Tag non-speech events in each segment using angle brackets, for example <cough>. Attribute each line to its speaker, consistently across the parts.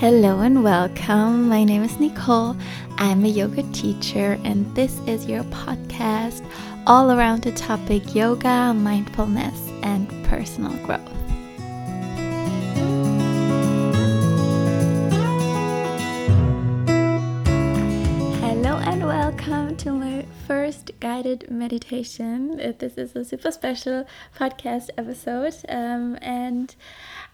Speaker 1: Hello and welcome. My name is Nicole. I'm a yoga teacher, and this is your podcast all around the topic yoga, mindfulness, and personal growth. Hello and welcome to my first guided meditation. This is a super special podcast episode, um, and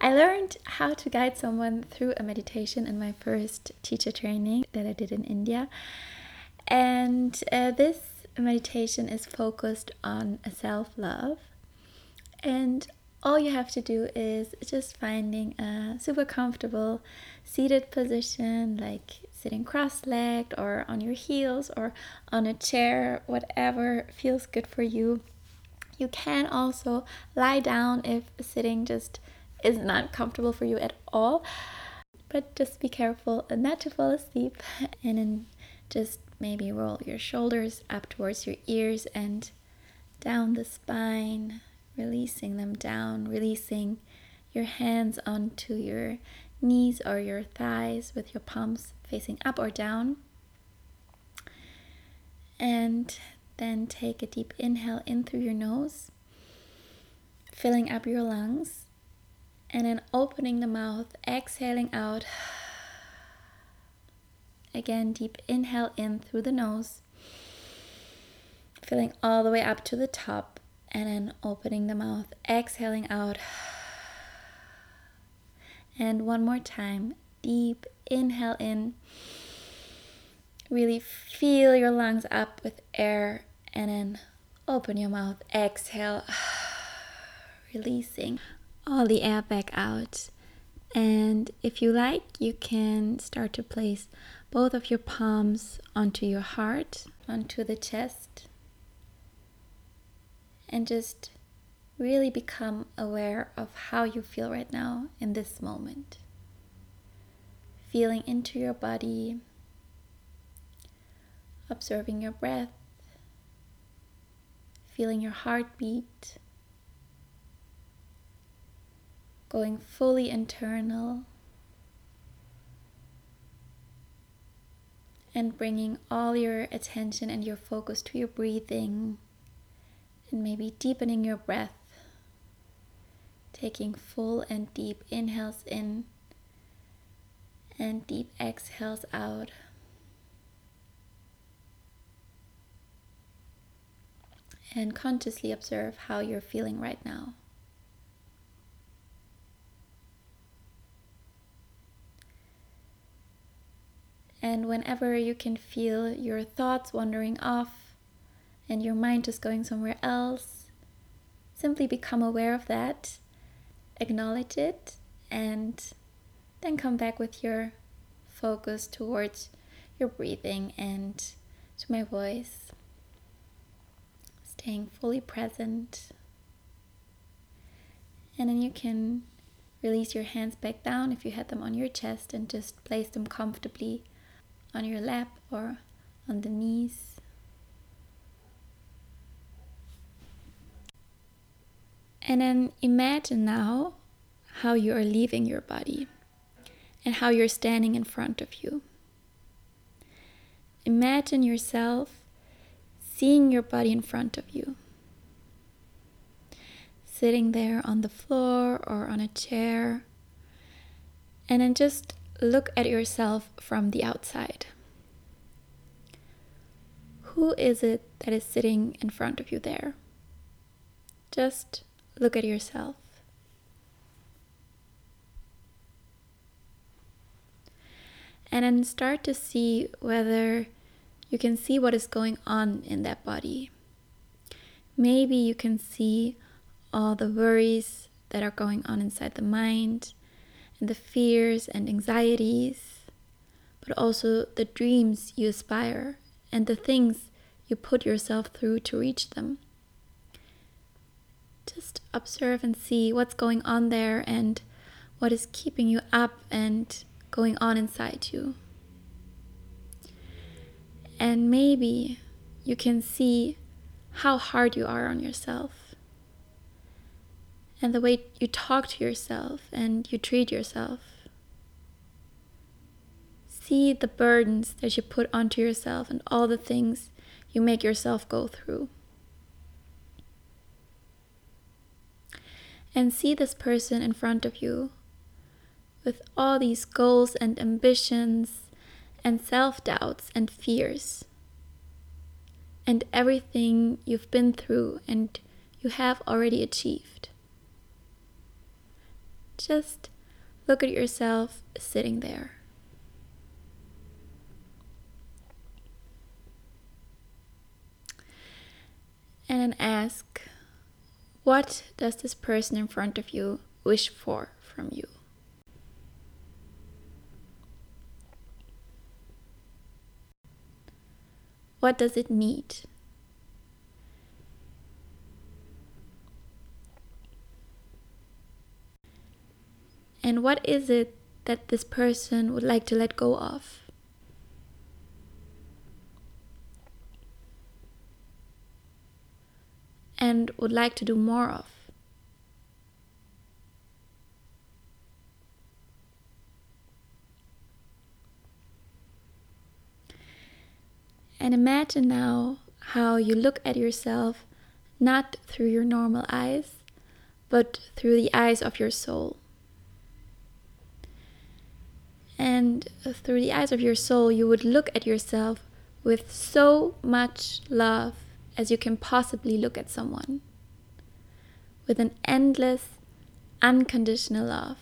Speaker 1: I learned how to guide someone through a meditation in my first teacher training that I did in India. And uh, this meditation is focused on self love. And all you have to do is just finding a super comfortable seated position, like sitting cross legged or on your heels or on a chair, whatever feels good for you. You can also lie down if sitting just is not comfortable for you at all. But just be careful not to fall asleep <laughs> and then just maybe roll your shoulders up towards your ears and down the spine, releasing them down, releasing your hands onto your knees or your thighs with your palms facing up or down. And then take a deep inhale in through your nose, filling up your lungs and then opening the mouth, exhaling out. <sighs> Again, deep inhale in through the nose, filling all the way up to the top, and then opening the mouth, exhaling out. <sighs> And one more time, deep inhale in. <sighs> Really feel your lungs up with air, and then open your mouth, exhale, releasing all the air back out. And if you like, you can start to place both of your palms onto your heart, onto the chest, and just really become aware of how you feel right now in this moment. Feeling into your body, observing your breath, feeling your heartbeat going fully internal and bringing all your attention and your focus to your breathing and maybe deepening your breath, taking full and deep inhales in and deep exhales out. And consciously observe how you're feeling right now. And whenever you can feel your thoughts wandering off and your mind is going somewhere else, simply become aware of that, acknowledge it, and then come back with your focus towards your breathing and to my voice. Staying fully present. And then you can release your hands back down if you had them on your chest and just place them comfortably on your lap or on the knees. And then imagine now how you are leaving your body and how you're standing in front of you. Imagine yourself seeing your body in front of you, sitting there on the floor or on a chair, and then just look at yourself from the outside. Who is it that is sitting in front of you there? Just look at yourself. And then start to see whether you can see what is going on in that body. Maybe you can see all the worries that are going on inside the mind and the fears and anxieties, but also the dreams you aspire and the things you put yourself through to reach them. Just observe and see what's going on there and what is keeping you up and going on inside you. And maybe you can see how hard you are on yourself and the way you talk to yourself and you treat yourself. see the burdens that you put onto yourself and all the things you make yourself go through. And see this person in front of you with all these goals and ambitions and self doubts and fears and everything you've been through and you have already achieved. Just look at yourself sitting there. And then ask, what does this person in front of you wish for from you? What does it need? And what is it that this person would like to let go of? And would like to do more of? And imagine now how you look at yourself not through your normal eyes, but through the eyes of your soul. And through the eyes of your soul, you would look at yourself with so much love as you can possibly look at someone. With an endless, unconditional love.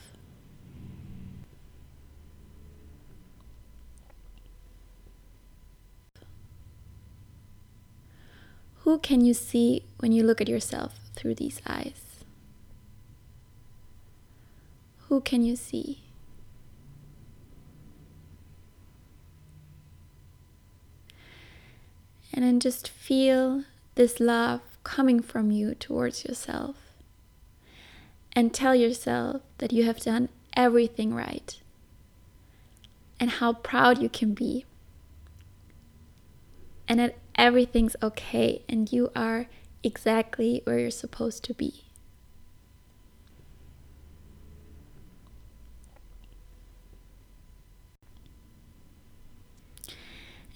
Speaker 1: Who can you see when you look at yourself through these eyes? Who can you see? And then just feel this love coming from you towards yourself. And tell yourself that you have done everything right and how proud you can be. And that everything's okay and you are exactly where you're supposed to be.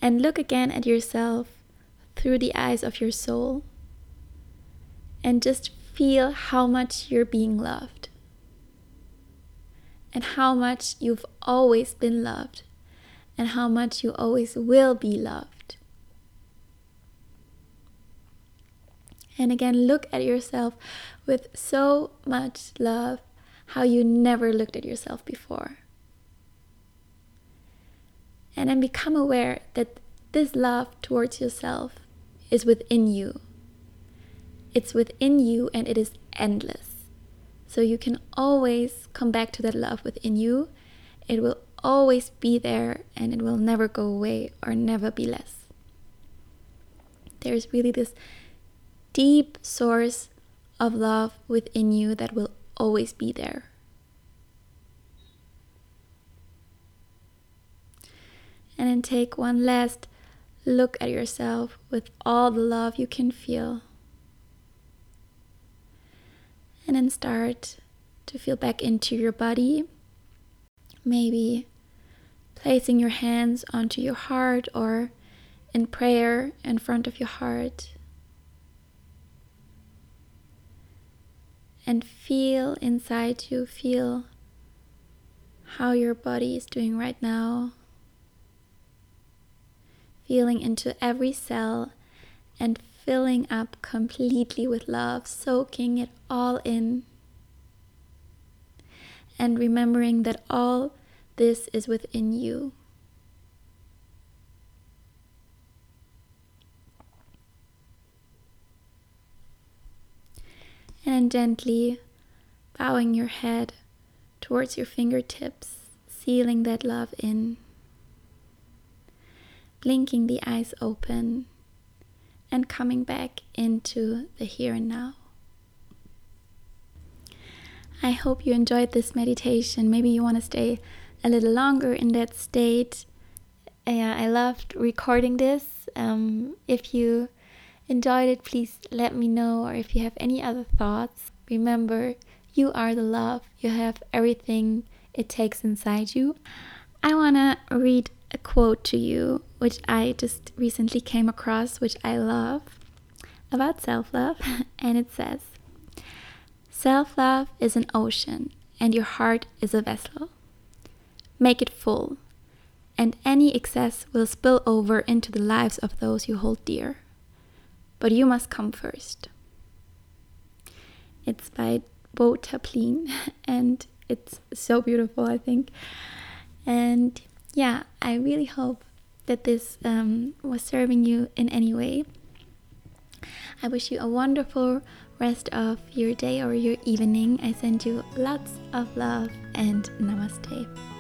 Speaker 1: And look again at yourself through the eyes of your soul and just feel how much you're being loved and how much you've always been loved and how much you always will be loved. And again, look at yourself with so much love, how you never looked at yourself before. And then become aware that this love towards yourself is within you. It's within you and it is endless. So you can always come back to that love within you. It will always be there and it will never go away or never be less. There's really this deep source of love within you that will always be there. And then take one last look at yourself with all the love you can feel. And then start to feel back into your body. Maybe placing your hands onto your heart or in prayer in front of your heart. and feel inside you, feel how your body is doing right now. Feeling into every cell and filling up completely with love, soaking it all in. And remembering that all this is within you. and gently bowing your head towards your fingertips, sealing that love in, blinking the eyes open, and coming back into the here and now. I hope you enjoyed this meditation. Maybe you want to stay a little longer in that state. Yeah, I loved recording this. Um, if you enjoyed it, please let me know. Or if you have any other thoughts, remember you are the love, you have everything it takes inside you. I want to read a quote to you, which I just recently came across, which I love about self love. <laughs> And it says Self love is an ocean, and your heart is a vessel. Make it full, and any excess will spill over into the lives of those you hold dear. But you must come first. It's by Beau Taplin, <laughs> and it's so beautiful, I think. And yeah, I really hope that this um, was serving you in any way. I wish you a wonderful rest of your day or your evening. I send you lots of love and namaste.